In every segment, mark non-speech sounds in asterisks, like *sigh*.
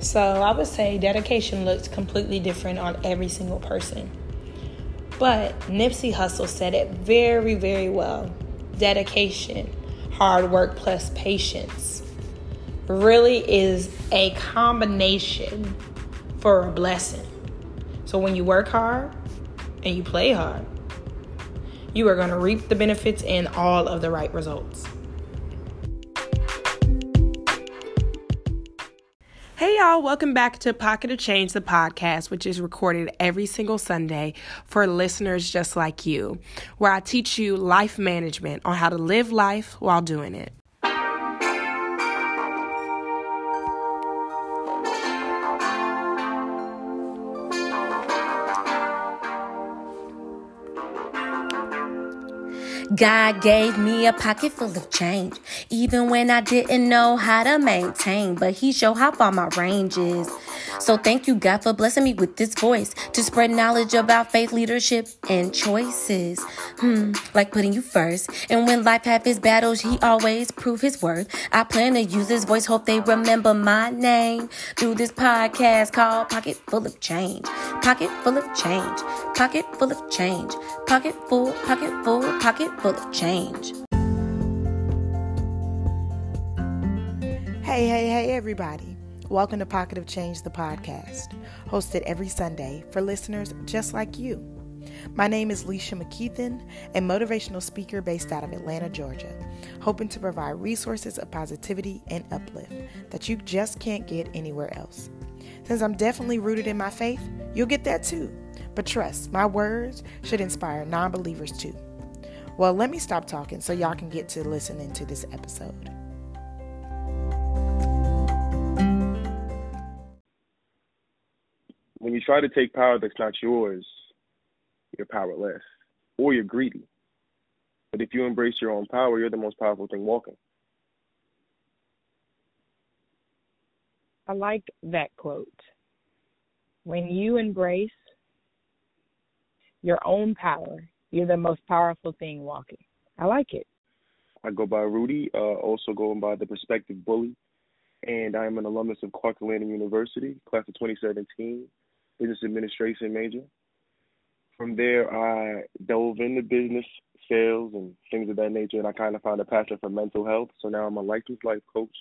So I would say dedication looks completely different on every single person. But Nipsey Hussle said it very, very well. Dedication, hard work plus patience really is a combination for a blessing. So when you work hard and you play hard, you are going to reap the benefits and all of the right results. Hey y'all, welcome back to Pocket of Change, the podcast, which is recorded every single Sunday for listeners just like you, where I teach you life management on how to live life while doing it. God gave me a pocket full of change, even when I didn't know how to maintain. But He showed how far my range is. So thank you, God, for blessing me with this voice to spread knowledge about faith, leadership, and choices. Hmm, like putting you first. And when life have his battles, He always prove His worth. I plan to use this voice, hope they remember my name through this podcast called Pocket Full of Change. Pocket full of change. Pocket full of change. Pocket full, pocket full, pocket full of change. Hey, hey, hey, everybody. Welcome to Pocket of Change, the podcast, hosted every Sunday for listeners just like you. My name is Leisha McKeithen, a motivational speaker based out of Atlanta, Georgia, hoping to provide resources of positivity and uplift that you just can't get anywhere else. Since I'm definitely rooted in my faith, you'll get that too. But trust, my words should inspire non believers too. Well, let me stop talking so y'all can get to listening to this episode. When you try to take power that's not yours, you're powerless or you're greedy. But if you embrace your own power, you're the most powerful thing walking. I like that quote. When you embrace your own power, you're the most powerful thing walking. I like it. I go by Rudy, uh, also going by the Perspective Bully, and I am an alumnus of Clark Atlanta University, class of 2017, business administration major. From there, I dove into business, sales, and things of that nature, and I kind of found a passion for mental health. So now I'm a licensed life coach,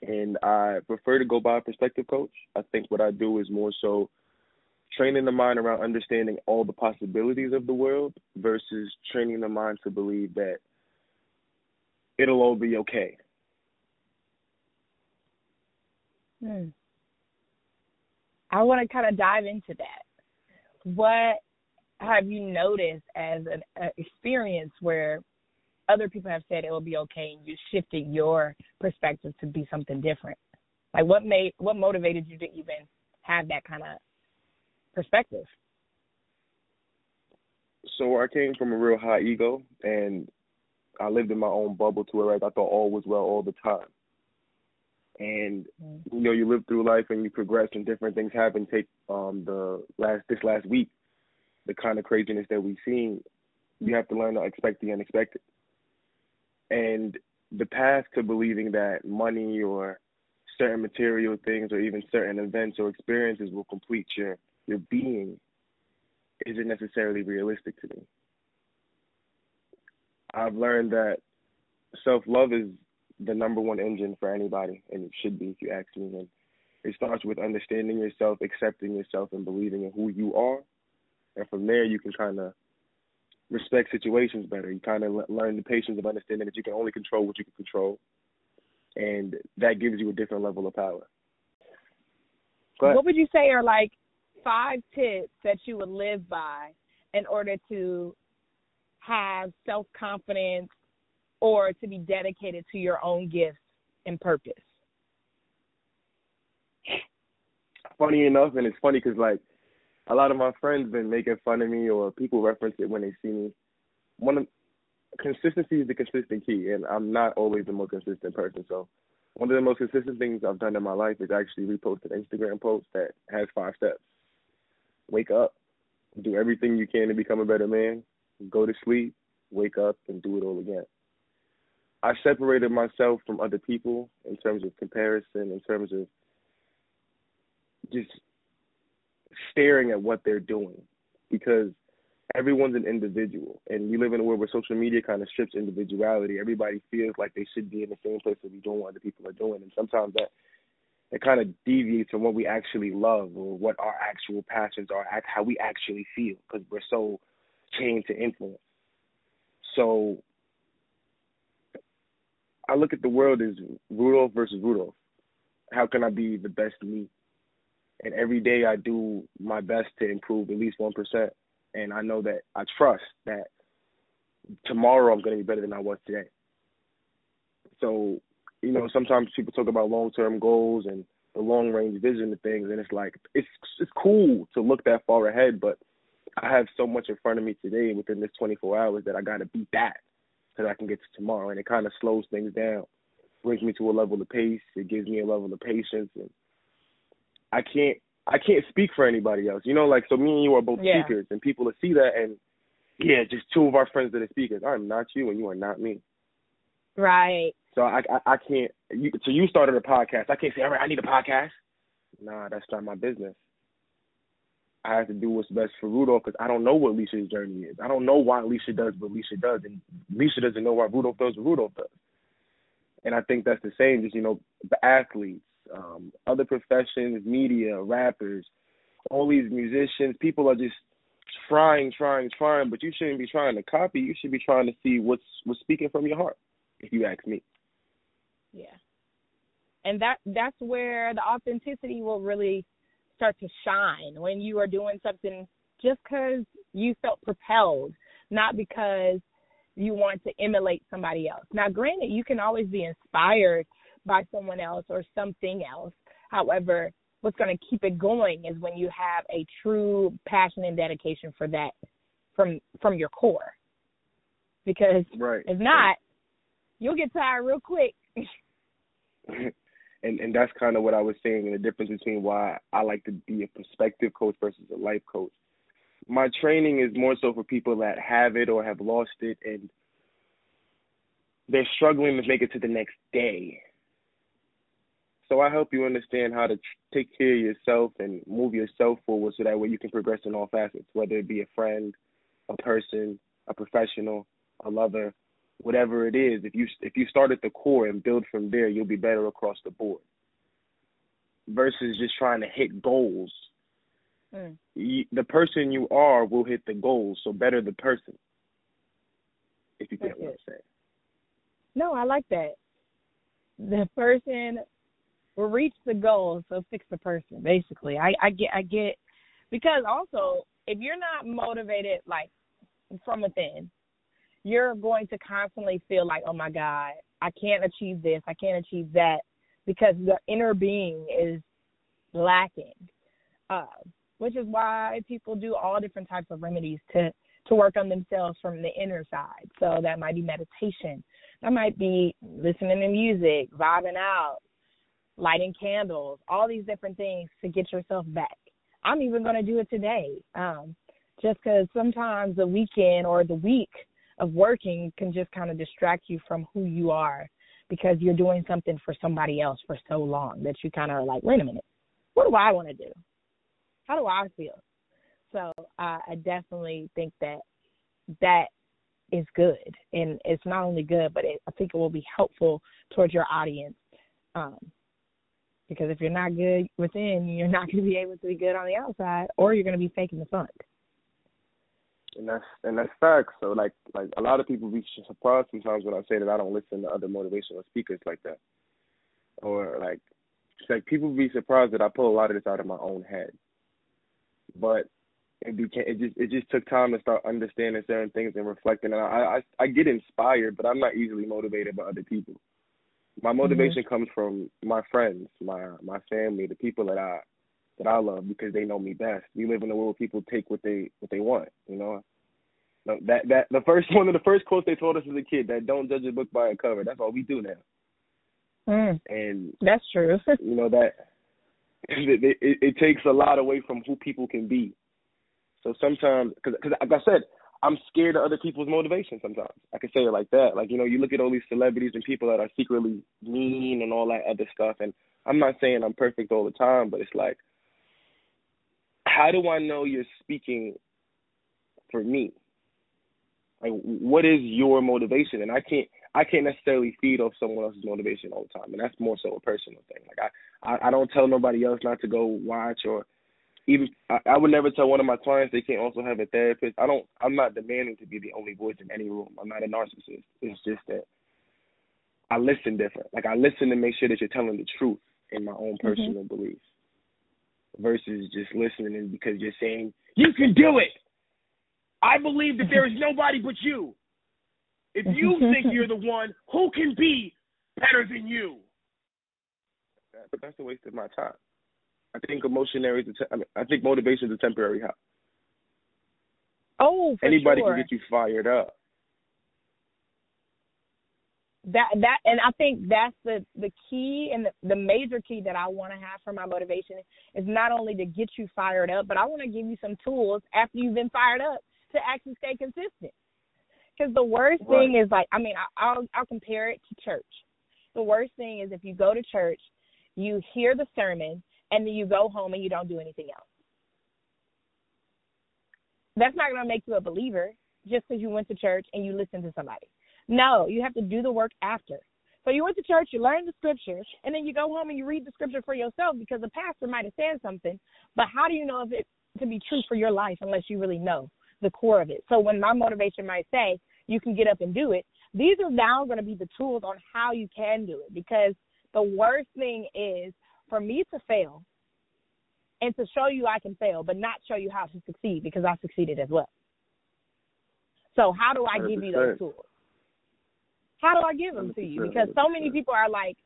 and I prefer to go by a perspective coach. I think what I do is more so training the mind around understanding all the possibilities of the world versus training the mind to believe that it'll all be okay. Hmm. I want to kind of dive into that. What have you noticed as an uh, experience where other people have said it will be okay and you shifted your perspective to be something different? Like what made what motivated you to even have that kind of perspective? So I came from a real high ego, and I lived in my own bubble to where I thought all was well all the time. And mm. you know, you live through life and you progress, and different things happen. Take um the last this last week, the kind of craziness that we've seen. You have to learn to expect the unexpected. And the path to believing that money or certain material things or even certain events or experiences will complete your your being isn't necessarily realistic to me. I've learned that self love is the number one engine for anybody, and it should be if you ask me. And it starts with understanding yourself, accepting yourself, and believing in who you are. And from there, you can kind of respect situations better. You kind of learn the patience of understanding that you can only control what you can control, and that gives you a different level of power. What would you say are like five tips that you would live by in order to have self confidence or to be dedicated to your own gifts and purpose? Funny enough, and it's funny because like a lot of my friends have been making fun of me or people reference it when they see me. One of consistency is the consistent key, and I'm not always the most consistent person. So one of the most consistent things I've done in my life is actually repost an Instagram post that has five steps wake up, do everything you can to become a better man, go to sleep, wake up, and do it all again. I separated myself from other people in terms of comparison, in terms of just staring at what they're doing because everyone's an individual and we live in a world where social media kind of strips individuality. Everybody feels like they should be in the same place that we doing what other people are doing and sometimes that it kind of deviates from what we actually love or what our actual passions are, how we actually feel because we're so chained to influence. So I look at the world as Rudolph versus Rudolph. How can I be the best me? And every day I do my best to improve at least one percent. And I know that I trust that tomorrow I'm going to be better than I was today. So, you know, sometimes people talk about long term goals and the long range vision of things, and it's like it's it's cool to look that far ahead, but I have so much in front of me today within this 24 hours that I got to beat that that I can get to tomorrow. And it kind of slows things down, brings me to a level of pace. It gives me a level of patience, and I can't I can't speak for anybody else. You know, like so me and you are both yeah. speakers, and people will see that and yeah, just two of our friends that are speakers. I'm not you, and you are not me. Right. So I I, I can't. You, so you started a podcast. I can't say, all right, I need a podcast. Nah, that's not my business. I have to do what's best for Rudolph because I don't know what Leisha's journey is. I don't know why Leisha does what Leisha does, and Leisha doesn't know why Rudolph does what Rudolph does. And I think that's the same. Just you know, the athletes, um, other professions, media, rappers, all these musicians, people are just trying, trying, trying. But you shouldn't be trying to copy. You should be trying to see what's what's speaking from your heart. If you ask me. Yeah. And that that's where the authenticity will really start to shine when you are doing something just because you felt propelled, not because you want to emulate somebody else. Now, granted, you can always be inspired by someone else or something else. However, what's going to keep it going is when you have a true passion and dedication for that from from your core. Because right. if not, you'll get tired real quick. *laughs* and and that's kind of what I was saying, and the difference between why I like to be a perspective coach versus a life coach. My training is more so for people that have it or have lost it, and they're struggling to make it to the next day. So I help you understand how to take care of yourself and move yourself forward, so that way you can progress in all facets, whether it be a friend, a person, a professional, a lover, whatever it is, if you if you start at the core and build from there, you'll be better across the board. Versus just trying to hit goals. Mm. You, the person you are will hit the goals, so better the person. If you get what I'm saying. No, I like that. The person will reach the goal, so fix the person. Basically, I I get I get because also if you're not motivated like from within, you're going to constantly feel like, oh my God, I can't achieve this, I can't achieve that, because the inner being is lacking. Uh, which is why people do all different types of remedies to to work on themselves from the inner side. So that might be meditation, that might be listening to music, vibing out, lighting candles, all these different things to get yourself back. I'm even going to do it today, um, just because sometimes the weekend or the week of working can just kind of distract you from who you are because you're doing something for somebody else for so long that you kind of are like, wait a minute, what do I want to do? How do I feel? So uh, I definitely think that that is good, and it's not only good, but it, I think it will be helpful towards your audience. Um, because if you're not good within, you're not going to be able to be good on the outside, or you're going to be faking the funk and that's and that's facts. So like like a lot of people be surprised sometimes when I say that I don't listen to other motivational speakers like that, or like it's like people be surprised that I pull a lot of this out of my own head. But it became it just it just took time to start understanding certain things and reflecting. And I I, I get inspired, but I'm not easily motivated by other people. My motivation mm-hmm. comes from my friends, my my family, the people that I that I love because they know me best. We live in a world where people take what they what they want. You know, that that the first *laughs* one of the first quotes they told us as a kid that don't judge a book by a cover. That's all we do now. Mm, and that's true. *laughs* you know that it, it, it takes a lot away from who people can be. So sometimes, because like I said, I'm scared of other people's motivation. Sometimes I can say it like that. Like you know, you look at all these celebrities and people that are secretly mean and all that other stuff. And I'm not saying I'm perfect all the time, but it's like how do I know you're speaking for me? Like, what is your motivation? And I can't, I can't necessarily feed off someone else's motivation all the time, and that's more so a personal thing. Like, I, I, I don't tell nobody else not to go watch or even. I, I would never tell one of my clients they can't also have a therapist. I don't. I'm not demanding to be the only voice in any room. I'm not a narcissist. It's just that I listen different. Like, I listen to make sure that you're telling the truth in my own mm-hmm. personal mm-hmm. beliefs versus just listening because you're saying you can do it. I believe that there is nobody but you. If you think you're the one, who can be better than you? But that's a waste of my time. I think emotionary. I, mean, I think motivation is a temporary high. Oh, anybody sure. can get you fired up that that and I think that's the the key and the, the major key that I want to have for my motivation is not only to get you fired up, but I want to give you some tools after you've been fired up to actually stay consistent. Because the worst right. thing is like I mean I, I'll I'll compare it to church. The worst thing is if you go to church, you hear the sermon, and then you go home and you don't do anything else. That's not going to make you a believer just because you went to church and you listened to somebody. No, you have to do the work after. So you went to church, you learned the scripture, and then you go home and you read the scripture for yourself because the pastor might have said something. But how do you know if it to be true for your life unless you really know the core of it? So when my motivation might say you can get up and do it, these are now going to be the tools on how you can do it because the worst thing is for me to fail and to show you I can fail, but not show you how to succeed because I succeeded as well. So how do I 100%. give you those tools? How do I give them to you? Because so many people are like,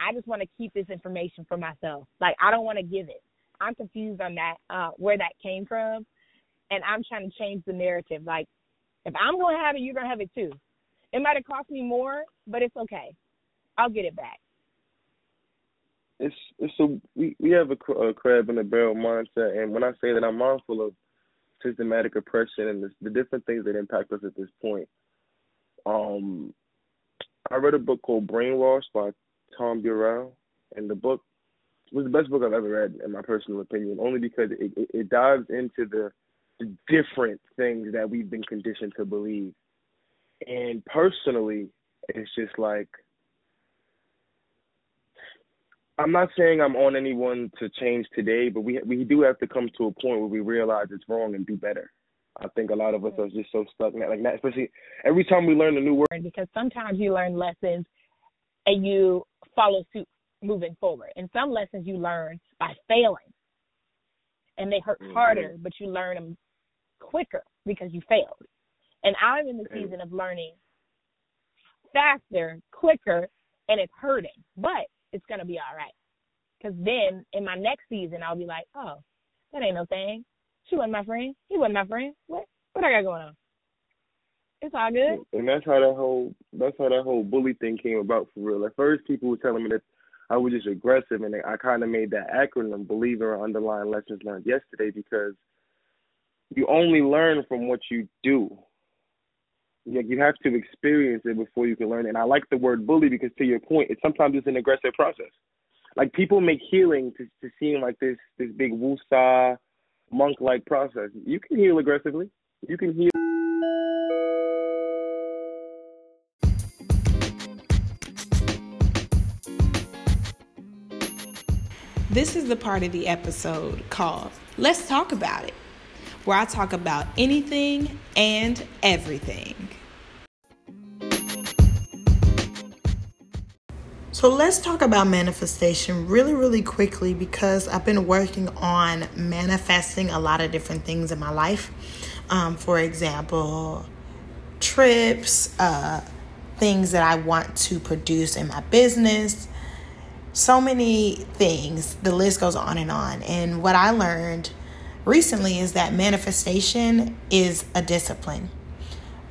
I just want to keep this information for myself. Like I don't want to give it. I'm confused on that, uh, where that came from, and I'm trying to change the narrative. Like, if I'm gonna have it, you're gonna have it too. It might have cost me more, but it's okay. I'll get it back. It's it's a we we have a, a crab in a barrel mindset, and when I say that, I'm mindful of systematic oppression and the, the different things that impact us at this point. Um, I read a book called Brainwashed by Tom Burrell, and the book was the best book I've ever read, in my personal opinion, only because it, it, it dives into the, the different things that we've been conditioned to believe. And personally, it's just like I'm not saying I'm on anyone to change today, but we we do have to come to a point where we realize it's wrong and do better. I think a lot of us are just so stuck in that. Like that, especially every time we learn a new word. Because sometimes you learn lessons and you follow suit moving forward. And some lessons you learn by failing, and they hurt mm-hmm. harder, but you learn them quicker because you failed. And I'm in the season of learning faster, quicker, and it's hurting, but it's gonna be all right. Because then in my next season, I'll be like, oh, that ain't no thing. She wasn't my friend. He wasn't my friend. What? What I got going on? It's all good. And that's how that whole that's how that whole bully thing came about for real. At first, people were telling me that I was just aggressive, and I kind of made that acronym "Believe or underlying lessons learned yesterday" because you only learn from what you do. Like you have to experience it before you can learn. It. And I like the word bully because, to your point, it's sometimes it's an aggressive process. Like people make healing to to seem like this this big woosah monk like process. You can heal aggressively. You can heal. This is the part of the episode called Let's Talk About It, where I talk about anything and everything. So let's talk about manifestation really, really quickly because I've been working on manifesting a lot of different things in my life. Um, for example, trips, uh, things that I want to produce in my business, so many things. The list goes on and on. And what I learned recently is that manifestation is a discipline.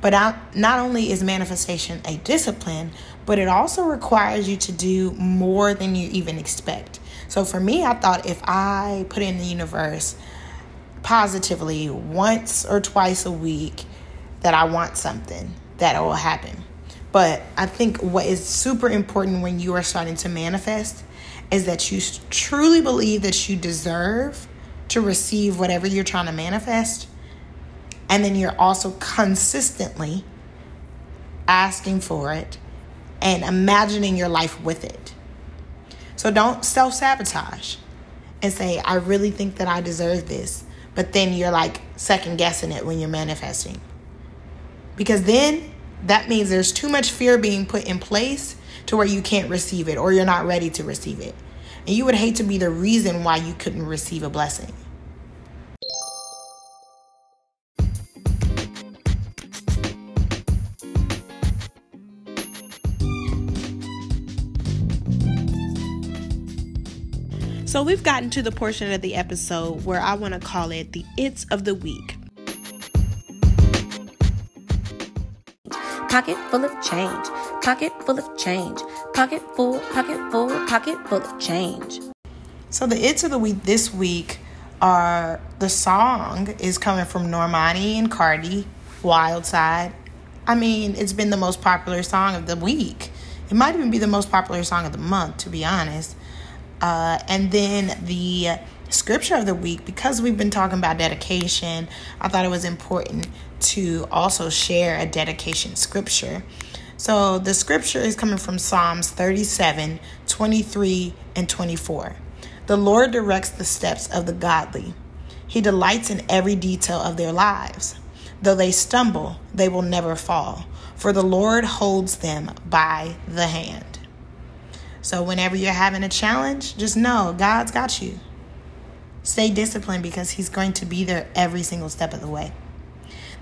But not only is manifestation a discipline, but it also requires you to do more than you even expect. So for me, I thought if I put in the universe positively once or twice a week that I want something, that will happen. But I think what is super important when you are starting to manifest is that you truly believe that you deserve to receive whatever you're trying to manifest. And then you're also consistently asking for it and imagining your life with it. So don't self sabotage and say, I really think that I deserve this. But then you're like second guessing it when you're manifesting. Because then that means there's too much fear being put in place to where you can't receive it or you're not ready to receive it. And you would hate to be the reason why you couldn't receive a blessing. So we've gotten to the portion of the episode where I want to call it the It's of the Week. Pocket full of change, pocket full of change, pocket full, pocket full, pocket full of change. So the It's of the Week this week are the song is coming from Normani and Cardi, Wild Side. I mean, it's been the most popular song of the week. It might even be the most popular song of the month, to be honest. Uh, and then the scripture of the week, because we've been talking about dedication, I thought it was important to also share a dedication scripture. So the scripture is coming from Psalms 37, 23, and 24. The Lord directs the steps of the godly. He delights in every detail of their lives. Though they stumble, they will never fall, for the Lord holds them by the hand. So, whenever you're having a challenge, just know God's got you. Stay disciplined because He's going to be there every single step of the way.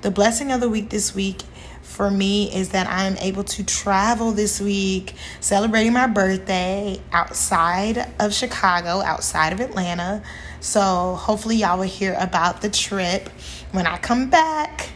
The blessing of the week this week for me is that I'm able to travel this week, celebrating my birthday outside of Chicago, outside of Atlanta. So hopefully, y'all will hear about the trip when I come back.